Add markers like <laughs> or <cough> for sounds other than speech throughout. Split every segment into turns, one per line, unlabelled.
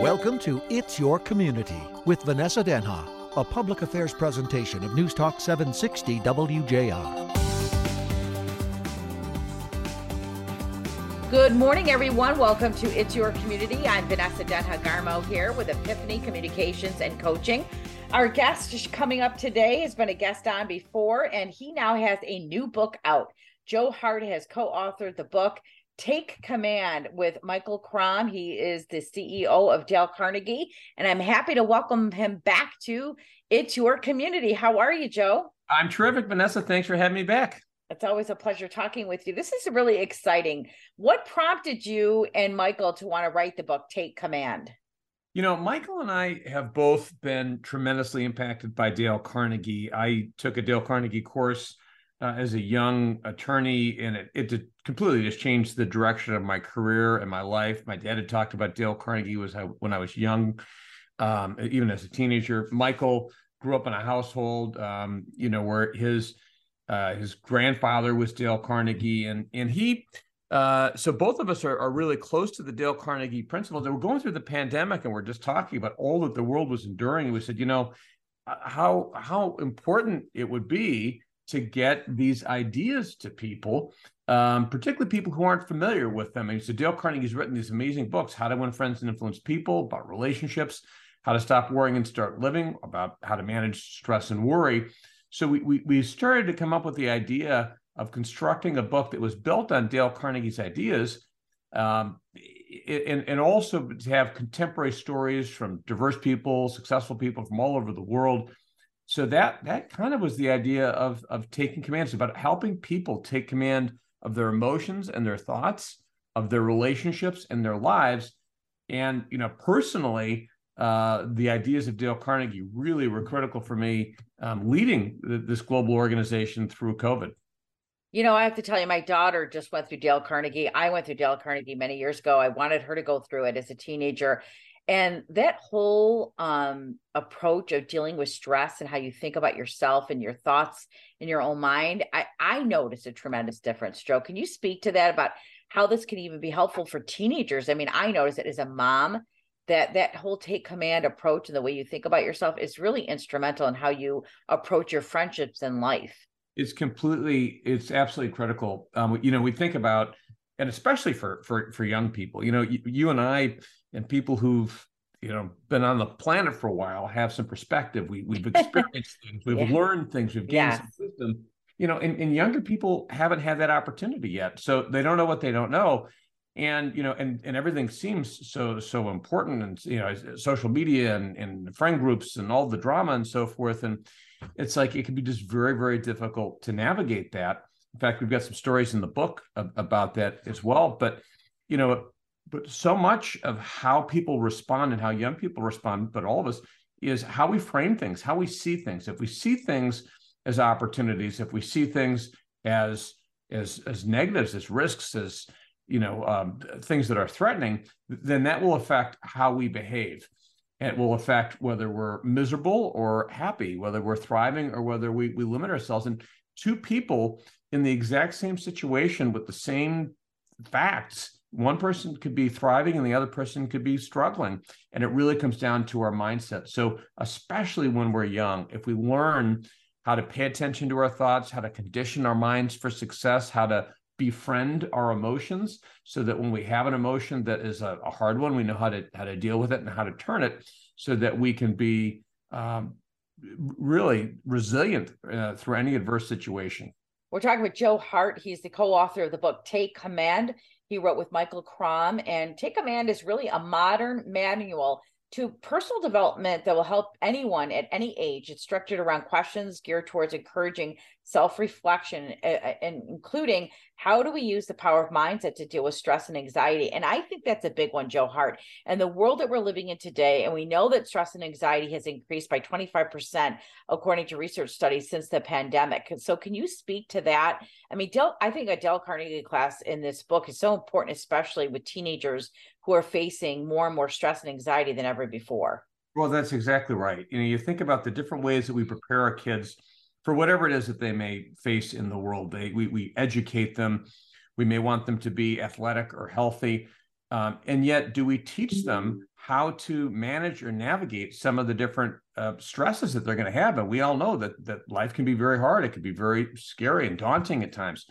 Welcome to It's Your Community with Vanessa Denha, a public affairs presentation of News Talk 760 WJR.
Good morning, everyone. Welcome to It's Your Community. I'm Vanessa Denha Garmo here with Epiphany Communications and Coaching. Our guest coming up today has been a guest on before, and he now has a new book out. Joe Hart has co authored the book Take Command with Michael Crom. He is the CEO of Dale Carnegie, and I'm happy to welcome him back to It's Your Community. How are you, Joe?
I'm terrific, Vanessa. Thanks for having me back.
It's always a pleasure talking with you. This is really exciting. What prompted you and Michael to want to write the book Take Command?
You know, Michael and I have both been tremendously impacted by Dale Carnegie. I took a Dale Carnegie course uh, as a young attorney, and it, it completely just changed the direction of my career and my life. My dad had talked about Dale Carnegie was how, when I was young, um, even as a teenager. Michael grew up in a household, um, you know, where his uh, his grandfather was Dale Carnegie, and and he. Uh, so both of us are, are really close to the Dale Carnegie principles. And we're going through the pandemic, and we're just talking about all that the world was enduring. And we said, you know, uh, how how important it would be to get these ideas to people, um, particularly people who aren't familiar with them. And so Dale Carnegie's written these amazing books, How to Win Friends and Influence People, about relationships, how to stop worrying and start living, about how to manage stress and worry. So we, we, we started to come up with the idea of constructing a book that was built on Dale Carnegie's ideas, um, and, and also to have contemporary stories from diverse people, successful people from all over the world so that that kind of was the idea of of taking command. It's about helping people take command of their emotions and their thoughts, of their relationships and their lives. And you know, personally, uh, the ideas of Dale Carnegie really were critical for me um, leading this global organization through COVID.
You know, I have to tell you, my daughter just went through Dale Carnegie. I went through Dale Carnegie many years ago. I wanted her to go through it as a teenager and that whole um, approach of dealing with stress and how you think about yourself and your thoughts in your own mind i i noticed a tremendous difference. Joe can you speak to that about how this can even be helpful for teenagers? I mean i noticed it as a mom that that whole take command approach and the way you think about yourself is really instrumental in how you approach your friendships in life.
It's completely it's absolutely critical. Um, you know we think about and especially for for for young people you know you, you and i and people who've you know been on the planet for a while have some perspective. We we've <laughs> experienced things, we've yeah. learned things, we've gained yeah. some wisdom. You know, and, and younger people haven't had that opportunity yet, so they don't know what they don't know and you know and and everything seems so so important and you know social media and, and friend groups and all the drama and so forth and it's like it can be just very very difficult to navigate that in fact we've got some stories in the book about that as well but you know but so much of how people respond and how young people respond, but all of us, is how we frame things, how we see things. If we see things as opportunities, if we see things as as as negatives, as risks, as you know, um, things that are threatening, then that will affect how we behave. It will affect whether we're miserable or happy, whether we're thriving or whether we we limit ourselves. And two people in the exact same situation with the same facts one person could be thriving and the other person could be struggling. And it really comes down to our mindset. So especially when we're young if we learn how to pay attention to our thoughts how to condition our minds for success how to befriend our emotions so that when we have an emotion that is a, a hard one we know how to how to deal with it and how to turn it so that we can be um, really resilient uh, through any adverse situation.
We're talking with Joe Hart. He's the co author of the book Take Command he wrote with Michael Crom. And Take Command is really a modern manual to personal development that will help anyone at any age. It's structured around questions geared towards encouraging self reflection, uh, uh, and including how do we use the power of mindset to deal with stress and anxiety. And I think that's a big one, Joe Hart. And the world that we're living in today, and we know that stress and anxiety has increased by 25%, according to research studies since the pandemic. So, can you speak to that? I mean, Dale, I think a Dale Carnegie class in this book is so important, especially with teenagers who are facing more and more stress and anxiety than ever before.
Well, that's exactly right. You know, you think about the different ways that we prepare our kids for whatever it is that they may face in the world. They we we educate them. We may want them to be athletic or healthy, um, and yet do we teach them how to manage or navigate some of the different uh, stresses that they're going to have. And we all know that that life can be very hard. It can be very scary and daunting at times.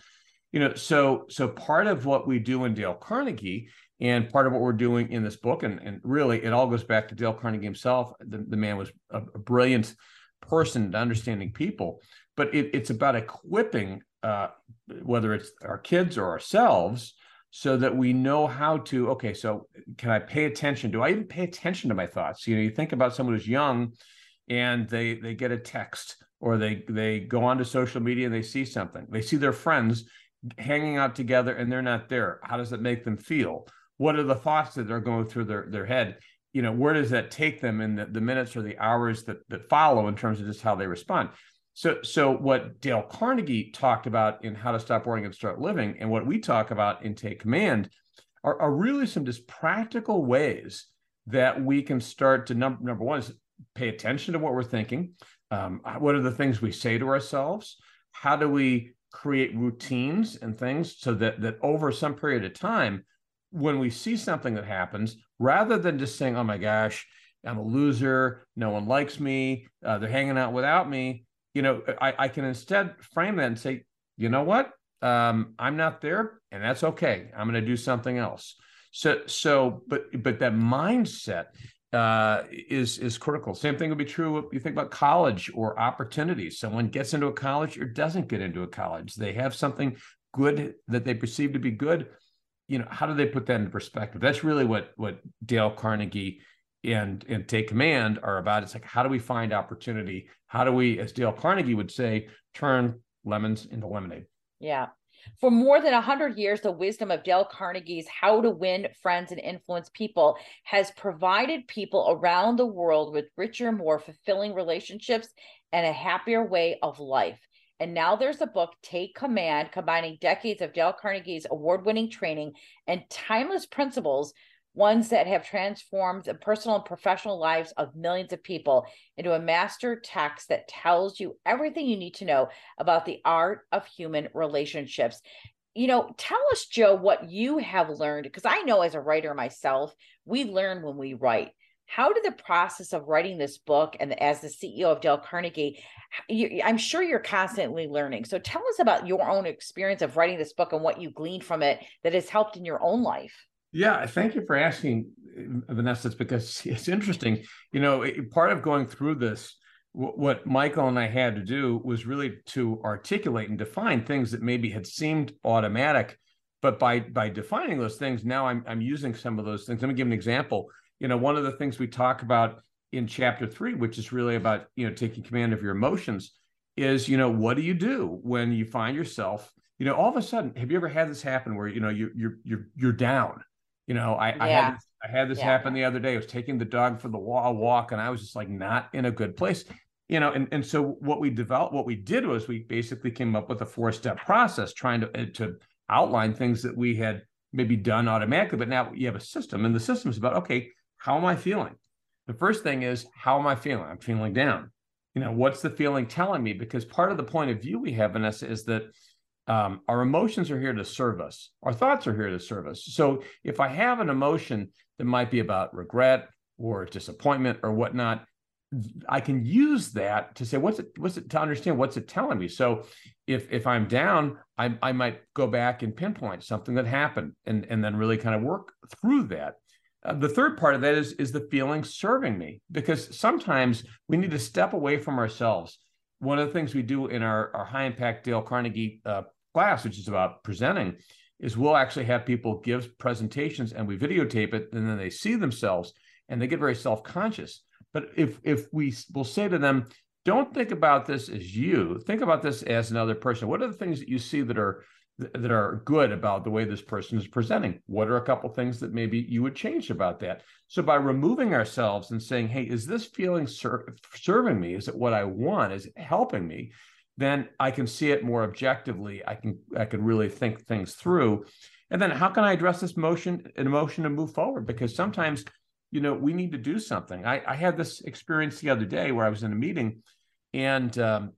You know, so so part of what we do in Dale Carnegie and part of what we're doing in this book, and, and really it all goes back to Dale Carnegie himself. The, the man was a, a brilliant person to understanding people, but it, it's about equipping uh, whether it's our kids or ourselves so that we know how to okay so can i pay attention? Do i even pay attention to my thoughts? You know you think about someone who's young and they they get a text or they they go onto social media and they see something. They see their friends hanging out together and they're not there. How does that make them feel what are the thoughts that are going through their their head you know where does that take them in the, the minutes or the hours that that follow in terms of just how they respond so, so what Dale Carnegie talked about in How to Stop Worrying and Start Living, and what we talk about in Take Command, are, are really some just practical ways that we can start to number number one is pay attention to what we're thinking. Um, what are the things we say to ourselves? How do we create routines and things so that that over some period of time, when we see something that happens, rather than just saying, "Oh my gosh, I'm a loser. No one likes me. Uh, they're hanging out without me," you know, I, I can instead frame that and say, you know what? Um, I'm not there, and that's okay. I'm going to do something else. So, so, but, but that mindset uh, is is critical. Same thing would be true if you think about college or opportunities. Someone gets into a college or doesn't get into a college. They have something good that they perceive to be good. You know, how do they put that into perspective? That's really what what Dale Carnegie and and take command are about. It's like how do we find opportunity? How do we as dale carnegie would say turn lemons into lemonade?
Yeah. For more than 100 years the wisdom of dale carnegie's how to win friends and influence people has provided people around the world with richer more fulfilling relationships and a happier way of life and now there's a book, Take Command, combining decades of Dale Carnegie's award winning training and timeless principles ones that have transformed the personal and professional lives of millions of people into a master text that tells you everything you need to know about the art of human relationships. You know, tell us, Joe, what you have learned, because I know as a writer myself, we learn when we write. How did the process of writing this book and as the CEO of Dale Carnegie, you, I'm sure you're constantly learning. So tell us about your own experience of writing this book and what you gleaned from it that has helped in your own life.
Yeah, thank you for asking, Vanessa. It's because <laughs> it's interesting. You know, part of going through this, what Michael and I had to do was really to articulate and define things that maybe had seemed automatic, but by by defining those things, now I'm I'm using some of those things. Let me give an example. You know, one of the things we talk about in chapter three, which is really about you know taking command of your emotions, is you know what do you do when you find yourself you know all of a sudden have you ever had this happen where you know you you're you're you're down you know, I, yeah. I had this, I had this yeah. happen the other day. I was taking the dog for the walk, and I was just like not in a good place. You know, and and so what we developed, what we did was we basically came up with a four step process, trying to uh, to outline things that we had maybe done automatically, but now you have a system, and the system is about okay, how am I feeling? The first thing is how am I feeling? I'm feeling down. You know, what's the feeling telling me? Because part of the point of view we have, in us is that um, our emotions are here to serve us. Our thoughts are here to serve us. So if I have an emotion that might be about regret or disappointment or whatnot, I can use that to say what's it what's it to understand what's it telling me. So if if I'm down, I I might go back and pinpoint something that happened and and then really kind of work through that. Uh, the third part of that is is the feeling serving me because sometimes we need to step away from ourselves. One of the things we do in our, our high impact Dale Carnegie uh, class, which is about presenting, is we'll actually have people give presentations and we videotape it, and then they see themselves and they get very self conscious. But if if we will say to them, don't think about this as you, think about this as another person. What are the things that you see that are that are good about the way this person is presenting? What are a couple things that maybe you would change about that? So by removing ourselves and saying, "Hey, is this feeling ser- serving me? Is it what I want? Is it helping me?" then I can see it more objectively. I can I can really think things through. And then how can I address this motion an emotion and move forward? Because sometimes, you know, we need to do something. I, I had this experience the other day where I was in a meeting and um,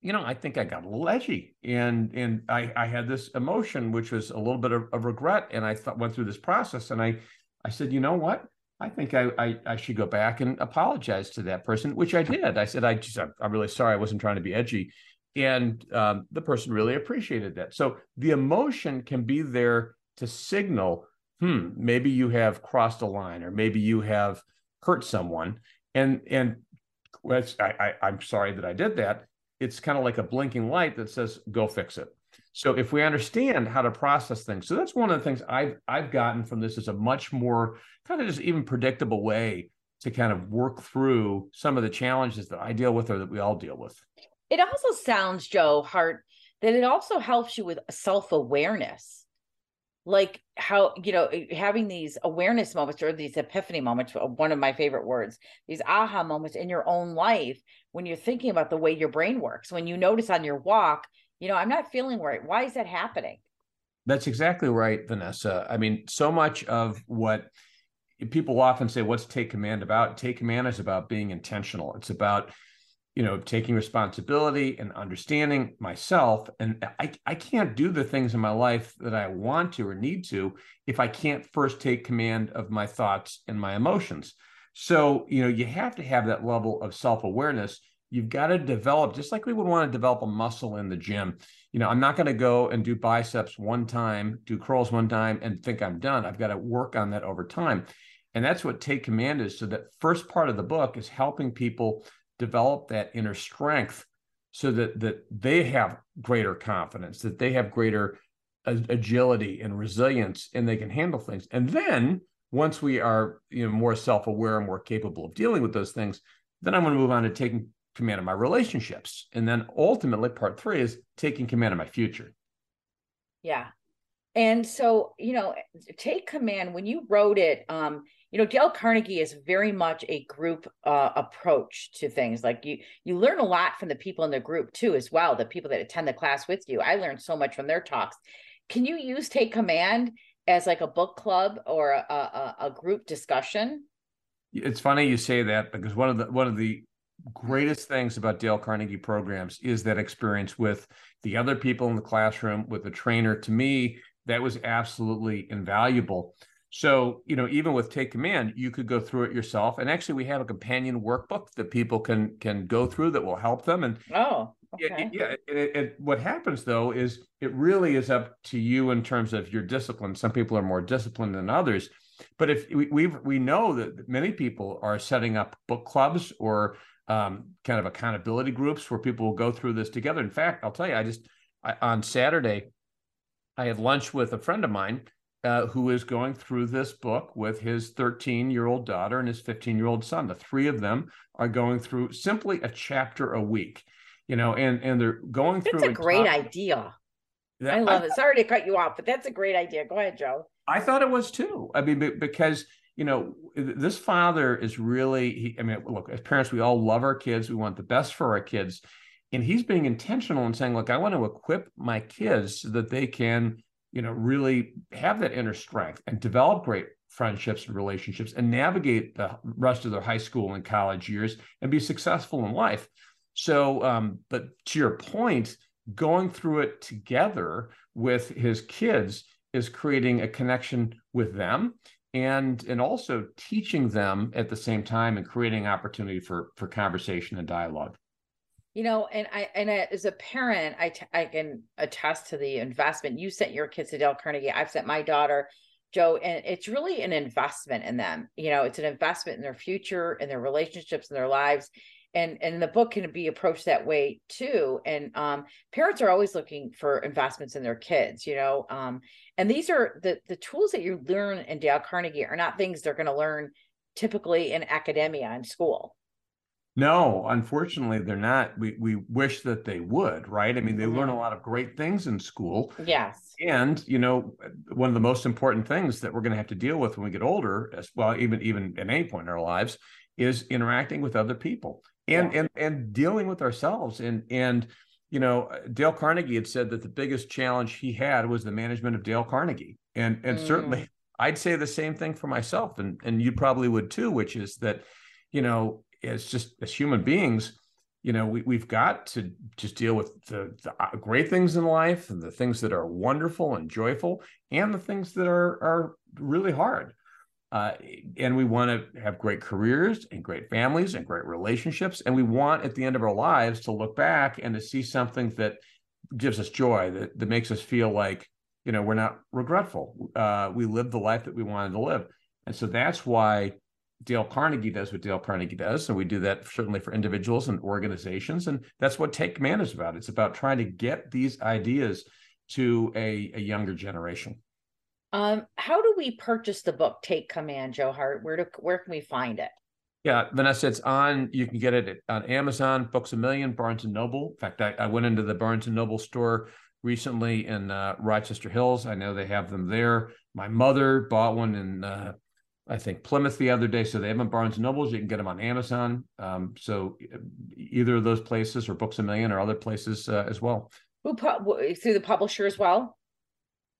you know, I think I got a little edgy and and I, I had this emotion which was a little bit of, of regret. And I thought went through this process and I I said, you know what? I think I, I, I should go back and apologize to that person, which I did. I said, I just I'm, I'm really sorry. I wasn't trying to be edgy, and um, the person really appreciated that. So the emotion can be there to signal, hmm, maybe you have crossed a line, or maybe you have hurt someone, and and I, I I'm sorry that I did that. It's kind of like a blinking light that says, go fix it. So if we understand how to process things, so that's one of the things I've I've gotten from this is a much more kind of just even predictable way to kind of work through some of the challenges that I deal with or that we all deal with.
It also sounds, Joe Hart, that it also helps you with self-awareness. Like how, you know, eh, having these awareness moments or these epiphany moments, uh, one of my favorite words, these aha moments in your own life when you're thinking about the way your brain works. When you notice on your walk, you know, I'm not feeling right. Why is that happening?
That's exactly right, Vanessa. I mean, so much of what people often say, what's take command about? Take command is about being intentional. It's about, you know, taking responsibility and understanding myself. And I, I can't do the things in my life that I want to or need to if I can't first take command of my thoughts and my emotions. So, you know, you have to have that level of self awareness you've got to develop just like we would want to develop a muscle in the gym. You know i'm not going to go and do biceps one time do curls one time and think i'm done. I've got to work on that over time. And that's what take command is. So that first part of the book is helping people develop that inner strength so that that they have greater confidence that they have greater agility and resilience and they can handle things and then once we are you know more self-aware and more capable of dealing with those things then i'm going to move on to taking command of my relationships. And then ultimately, part three is taking command of my future.
Yeah. And so, you know, take command when you wrote it, um, you know, Dale Carnegie is very much a group uh, approach to things. Like you, you learn a lot from the people in the group too, as well. The people that attend the class with you, I learned so much from their talks. Can you use take command as like a book club or a, a, a group discussion?
It's funny you say that because one of the one of the greatest things about Dale Carnegie programs is that experience with the other people in the classroom, with the trainer. To me, that was absolutely invaluable. So, you know, even with Take Command, you could go through it yourself. And actually, we have a companion workbook that people can can go through that will help them. And
oh, okay.
yeah, yeah. It, it, what happens though is it really is up to you in terms of your discipline. Some people are more disciplined than others. But if we we we know that many people are setting up book clubs or um, kind of accountability groups where people will go through this together. In fact, I'll tell you, I just I, on Saturday, I had lunch with a friend of mine uh, who is going through this book with his 13 year old daughter and his 15 year old son. The three of them are going through simply a chapter a week, you know, and and they're going through.
It's a great idea. That, I love I, it. Sorry to cut you off, but that's a great idea. Go ahead, Joe.
I thought it was too. I mean, because you know, this father is really, he, I mean, look, as parents, we all love our kids. We want the best for our kids. And he's being intentional and saying, look, I want to equip my kids so that they can, you know, really have that inner strength and develop great friendships and relationships and navigate the rest of their high school and college years and be successful in life. So, um, but to your point, going through it together with his kids is creating a connection with them and and also teaching them at the same time and creating opportunity for for conversation and dialogue
you know and i and as a parent I, t- I can attest to the investment. You sent your kids to dale carnegie. I've sent my daughter joe and it's really an investment in them. You know it's an investment in their future in their relationships in their lives and and the book can be approached that way too and um, parents are always looking for investments in their kids you know um, and these are the the tools that you learn in dale carnegie are not things they're going to learn typically in academia in school
no unfortunately they're not we we wish that they would right i mean they mm-hmm. learn a lot of great things in school
yes
and you know one of the most important things that we're going to have to deal with when we get older as well even even at any point in our lives is interacting with other people and yeah. and and dealing with ourselves and and you know dale carnegie had said that the biggest challenge he had was the management of dale carnegie and and mm. certainly i'd say the same thing for myself and and you probably would too which is that you know it's just as human beings you know we, we've got to just deal with the, the uh, great things in life and the things that are wonderful and joyful and the things that are are really hard Uh, and we want to have great careers and great families and great relationships. And we want at the end of our lives to look back and to see something that gives us joy, that, that makes us feel like, you know, we're not regretful. Uh, we lived the life that we wanted to live. And so that's why Dale Carnegie does what Dale Carnegie does. And we do that certainly for individuals and organizations. And that's what Take Command is about. It's about trying to get these ideas to a, a younger generation.
Um, how do we purchase the book Take Command, Joe Hart? Where do where can we find it?
Yeah, Vanessa, it's on. You can get it on Amazon, Books a Million, Barnes and Noble. In fact, I, I went into the Barnes and Noble store recently in uh, Rochester Hills. I know they have them there. My mother bought one in uh, I think Plymouth the other day. So they have them Barnes and Nobles. You can get them on Amazon. Um, so either of those places or Books a Million or other places uh, as well.
Who through the publisher as well?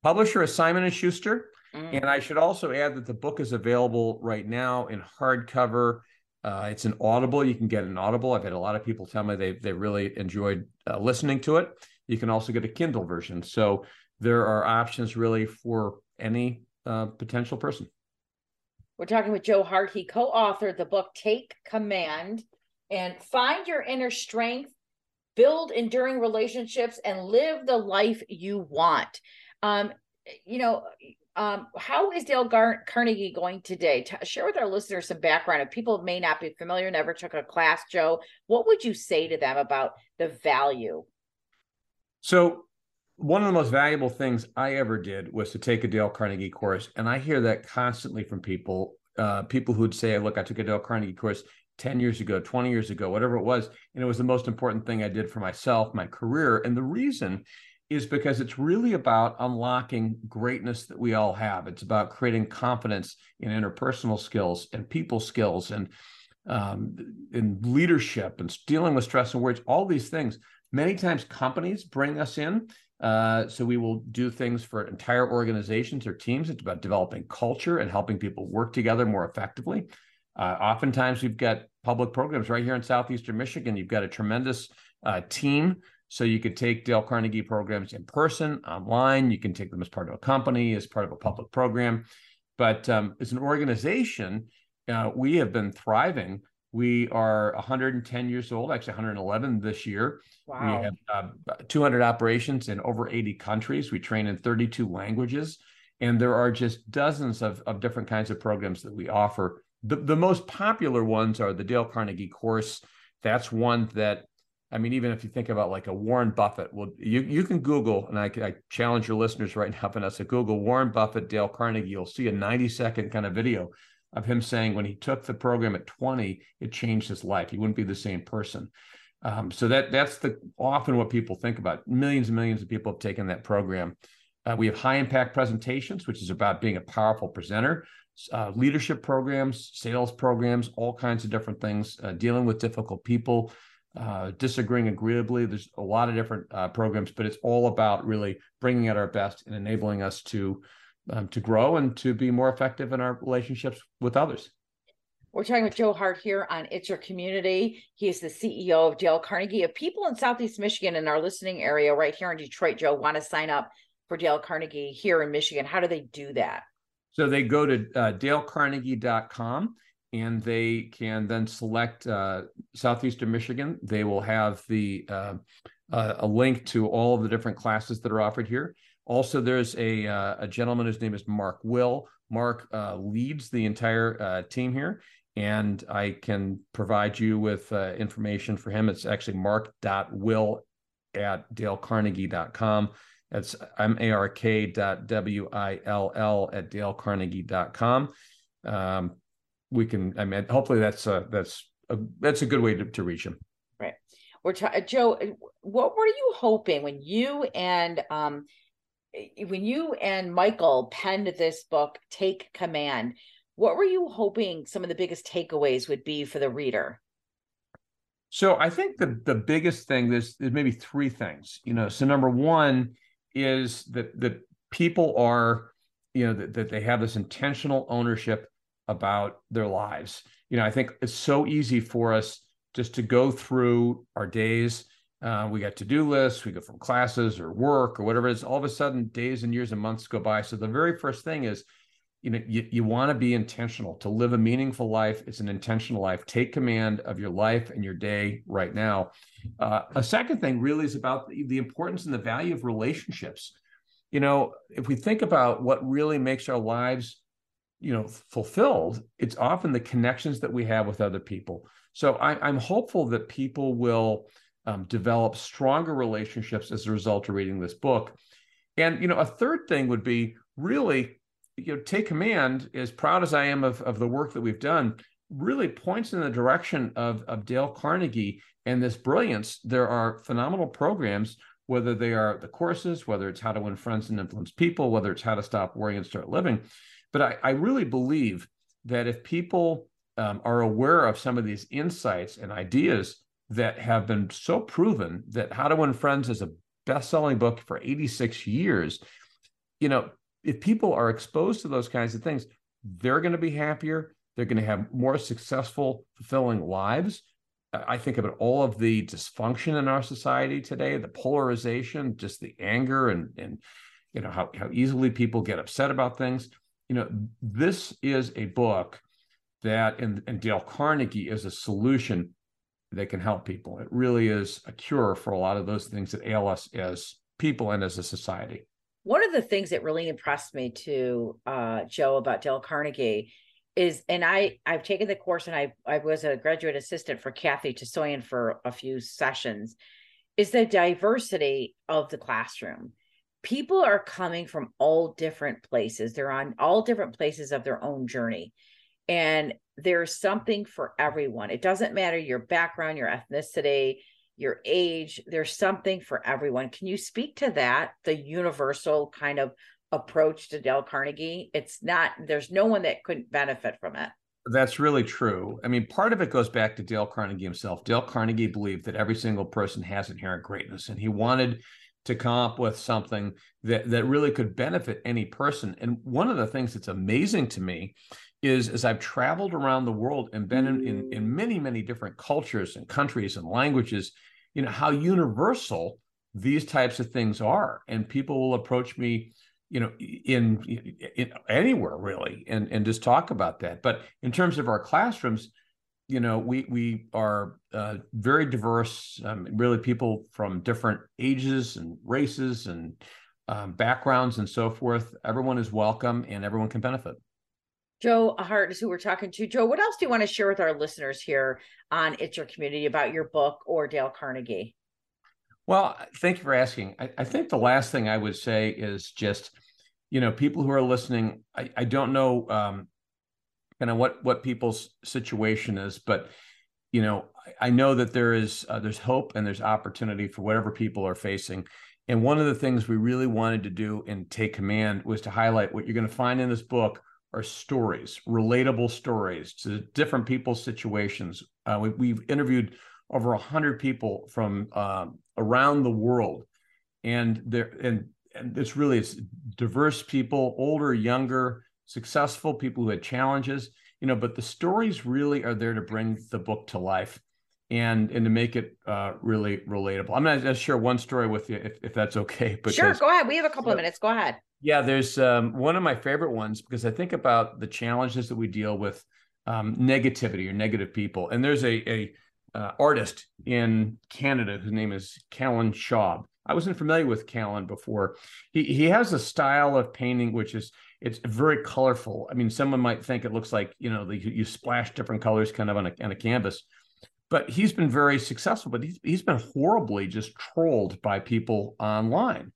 Publisher is Simon and Schuster. Mm. And I should also add that the book is available right now in hardcover. Uh, it's an Audible. You can get an Audible. I've had a lot of people tell me they they really enjoyed uh, listening to it. You can also get a Kindle version. So there are options really for any uh, potential person.
We're talking with Joe Hart. He co authored the book Take Command and Find Your Inner Strength, Build Enduring Relationships, and Live the Life You Want. Um, you know, um, how is Dale Gar- Carnegie going today? T- share with our listeners some background. If people may not be familiar, never took a class, Joe, what would you say to them about the value?
So, one of the most valuable things I ever did was to take a Dale Carnegie course. And I hear that constantly from people, uh, people who'd say, look, I took a Dale Carnegie course 10 years ago, 20 years ago, whatever it was. And it was the most important thing I did for myself, my career. And the reason is because it's really about unlocking greatness that we all have. It's about creating confidence in interpersonal skills and people skills and um, in leadership and dealing with stress and worries, all these things. Many times companies bring us in uh, so we will do things for entire organizations or teams. It's about developing culture and helping people work together more effectively. Uh, oftentimes, we've got public programs right here in southeastern Michigan. You've got a tremendous uh, team, so you could take Dale Carnegie programs in person, online. You can take them as part of a company, as part of a public program. But um, as an organization, uh, we have been thriving we are 110 years old, actually 111 this year. Wow. We have uh, 200 operations in over 80 countries. We train in 32 languages. And there are just dozens of, of different kinds of programs that we offer. The, the most popular ones are the Dale Carnegie course. That's one that, I mean, even if you think about like a Warren Buffett, well, you, you can Google, and I, I challenge your listeners right now, Vanessa, Google Warren Buffett, Dale Carnegie. You'll see a 90 second kind of video of him saying when he took the program at 20, it changed his life. He wouldn't be the same person. Um, so that that's the often what people think about. Millions and millions of people have taken that program. Uh, we have high impact presentations, which is about being a powerful presenter, uh, leadership programs, sales programs, all kinds of different things, uh, dealing with difficult people, uh, disagreeing agreeably. There's a lot of different uh, programs, but it's all about really bringing out our best and enabling us to um, to grow and to be more effective in our relationships with others.
We're talking with Joe Hart here on It's Your Community. He is the CEO of Dale Carnegie. If people in Southeast Michigan in our listening area right here in Detroit, Joe, want to sign up for Dale Carnegie here in Michigan, how do they do that?
So they go to uh, dalecarnegie.com and they can then select uh, Southeastern Michigan. They will have the uh, uh, a link to all of the different classes that are offered here. Also, there's a uh, a gentleman whose name is Mark Will. Mark uh, leads the entire uh, team here, and I can provide you with uh, information for him. It's actually mark.will at dalecarnegie.com. That's M-A-R-K dot W-I-L-L at dalecarnegie.com. Um, we can, I mean, hopefully that's a, that's a, that's a good way to, to reach him.
Right. We're ta- Joe, what were you hoping when you and um, when you and Michael penned this book, Take Command, what were you hoping some of the biggest takeaways would be for the reader?
So I think the the biggest thing there's, maybe three things. You know, so number one is that that people are, you know, that, that they have this intentional ownership about their lives. You know, I think it's so easy for us just to go through our days uh, we got to-do lists, we go from classes or work or whatever it is. All of a sudden, days and years and months go by. So the very first thing is you know you, you want to be intentional to live a meaningful life it's an intentional life take command of your life and your day right now uh, a second thing really is about the, the importance and the value of relationships you know if we think about what really makes our lives you know fulfilled it's often the connections that we have with other people so I, am hopeful that people will um, develop stronger relationships as a result of reading this book and you know a third thing would be really you know, take command, as proud as I am of, of the work that we've done, really points in the direction of, of Dale Carnegie and this brilliance. There are phenomenal programs, whether they are the courses, whether it's how to win friends and influence people, whether it's how to stop worrying and start living. But I, I really believe that if people um, are aware of some of these insights and ideas that have been so proven that How to Win Friends is a best-selling book for 86 years, you know, if people are exposed to those kinds of things, they're going to be happier. They're going to have more successful, fulfilling lives. I think about all of the dysfunction in our society today, the polarization, just the anger, and and you know how how easily people get upset about things. You know, this is a book that, and, and Dale Carnegie is a solution that can help people. It really is a cure for a lot of those things that ail us as people and as a society
one of the things that really impressed me to uh, Joe about Dale Carnegie is, and I I've taken the course and I I was a graduate assistant for Kathy Tsoyan for a few sessions, is the diversity of the classroom. People are coming from all different places. They're on all different places of their own journey. And there's something for everyone. It doesn't matter your background, your ethnicity, your age there's something for everyone. Can you speak to that the universal kind of approach to dale carnegie? It's not there's no one that couldn't benefit from it.
That's really true. I mean part of it goes back to dale carnegie himself. Dale carnegie believed that every single person has inherent greatness and he wanted to come up with something that that really could benefit any person. And one of the things that's amazing to me is as I've traveled around the world and been in, in, in, many, many different cultures and countries and languages, you know, how universal these types of things are. And people will approach me, you know, in, in anywhere really, and, and just talk about that. But in terms of our classrooms, you know, we we are uh, very diverse. Um, really, people from different ages and races and um, backgrounds and so forth. Everyone is welcome, and everyone can benefit.
Joe Hart is who we're talking to. Joe, what else do you want to share with our listeners here on It's Your Community about your book or Dale Carnegie?
Well, thank you for asking. I, I think the last thing I would say is just, you know, people who are listening, I, I don't know um, kind of what what people's situation is, but you know, I, I know that there is uh, there's hope and there's opportunity for whatever people are facing. And one of the things we really wanted to do in Take Command was to highlight what you're going to find in this book are stories, relatable stories to different people's situations. Uh, we, have interviewed over a hundred people from uh, around the world, and there and and it's really it's diverse people, older, younger, successful people who had challenges, you know. But the stories really are there to bring the book to life and and to make it uh, really relatable. I'm going to share one story with you if, if that's okay.
Because, sure, go ahead. We have a couple of minutes. Go ahead.
Yeah, there's um, one of my favorite ones because I think about the challenges that we deal with um, negativity or negative people. And there's a, a uh, artist in Canada whose name is Callen Schaub. I wasn't familiar with Callen before. He he has a style of painting which is it's very colorful. I mean, someone might think it looks like you know the, you splash different colors kind of on a on a canvas, but he's been very successful. But he's he's been horribly just trolled by people online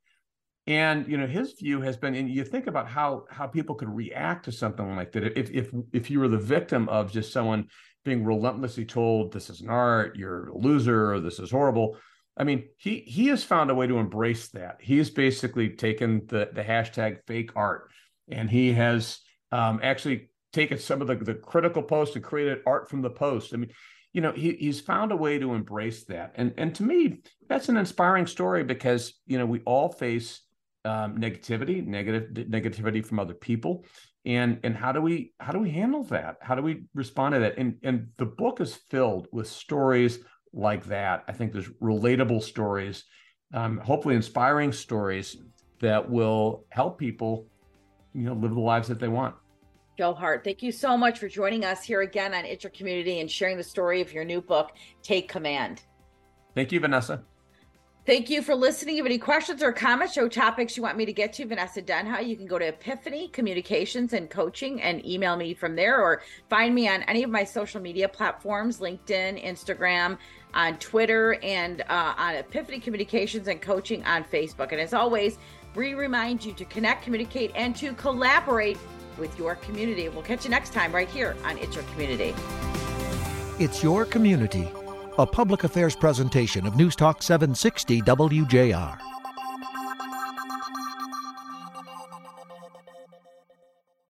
and you know his view has been and you think about how how people could react to something like that. If if if you were the victim of just someone being relentlessly told this is an art you're a loser or this is horrible i mean he he has found a way to embrace that. He's basically taken the the hashtag fake art and he has um, actually taken some of the, the critical posts and created art from the post. I mean you know he, he's found a way to embrace that. And and to me that's an inspiring story because you know we all face um, negativity, negative negativity from other people, and and how do we how do we handle that? How do we respond to that? And and the book is filled with stories like that. I think there's relatable stories, um, hopefully inspiring stories that will help people, you know, live the lives that they want.
Joe Hart, thank you so much for joining us here again on Your Community and sharing the story of your new book, Take Command.
Thank you, Vanessa.
Thank you for listening. If you have any questions or comments, show topics you want me to get to, Vanessa Denha, you can go to Epiphany Communications and Coaching and email me from there or find me on any of my social media platforms LinkedIn, Instagram, on Twitter, and uh, on Epiphany Communications and Coaching on Facebook. And as always, we remind you to connect, communicate, and to collaborate with your community. We'll catch you next time right here on It's Your Community.
It's Your Community a public affairs presentation of News Talk 760 WJR.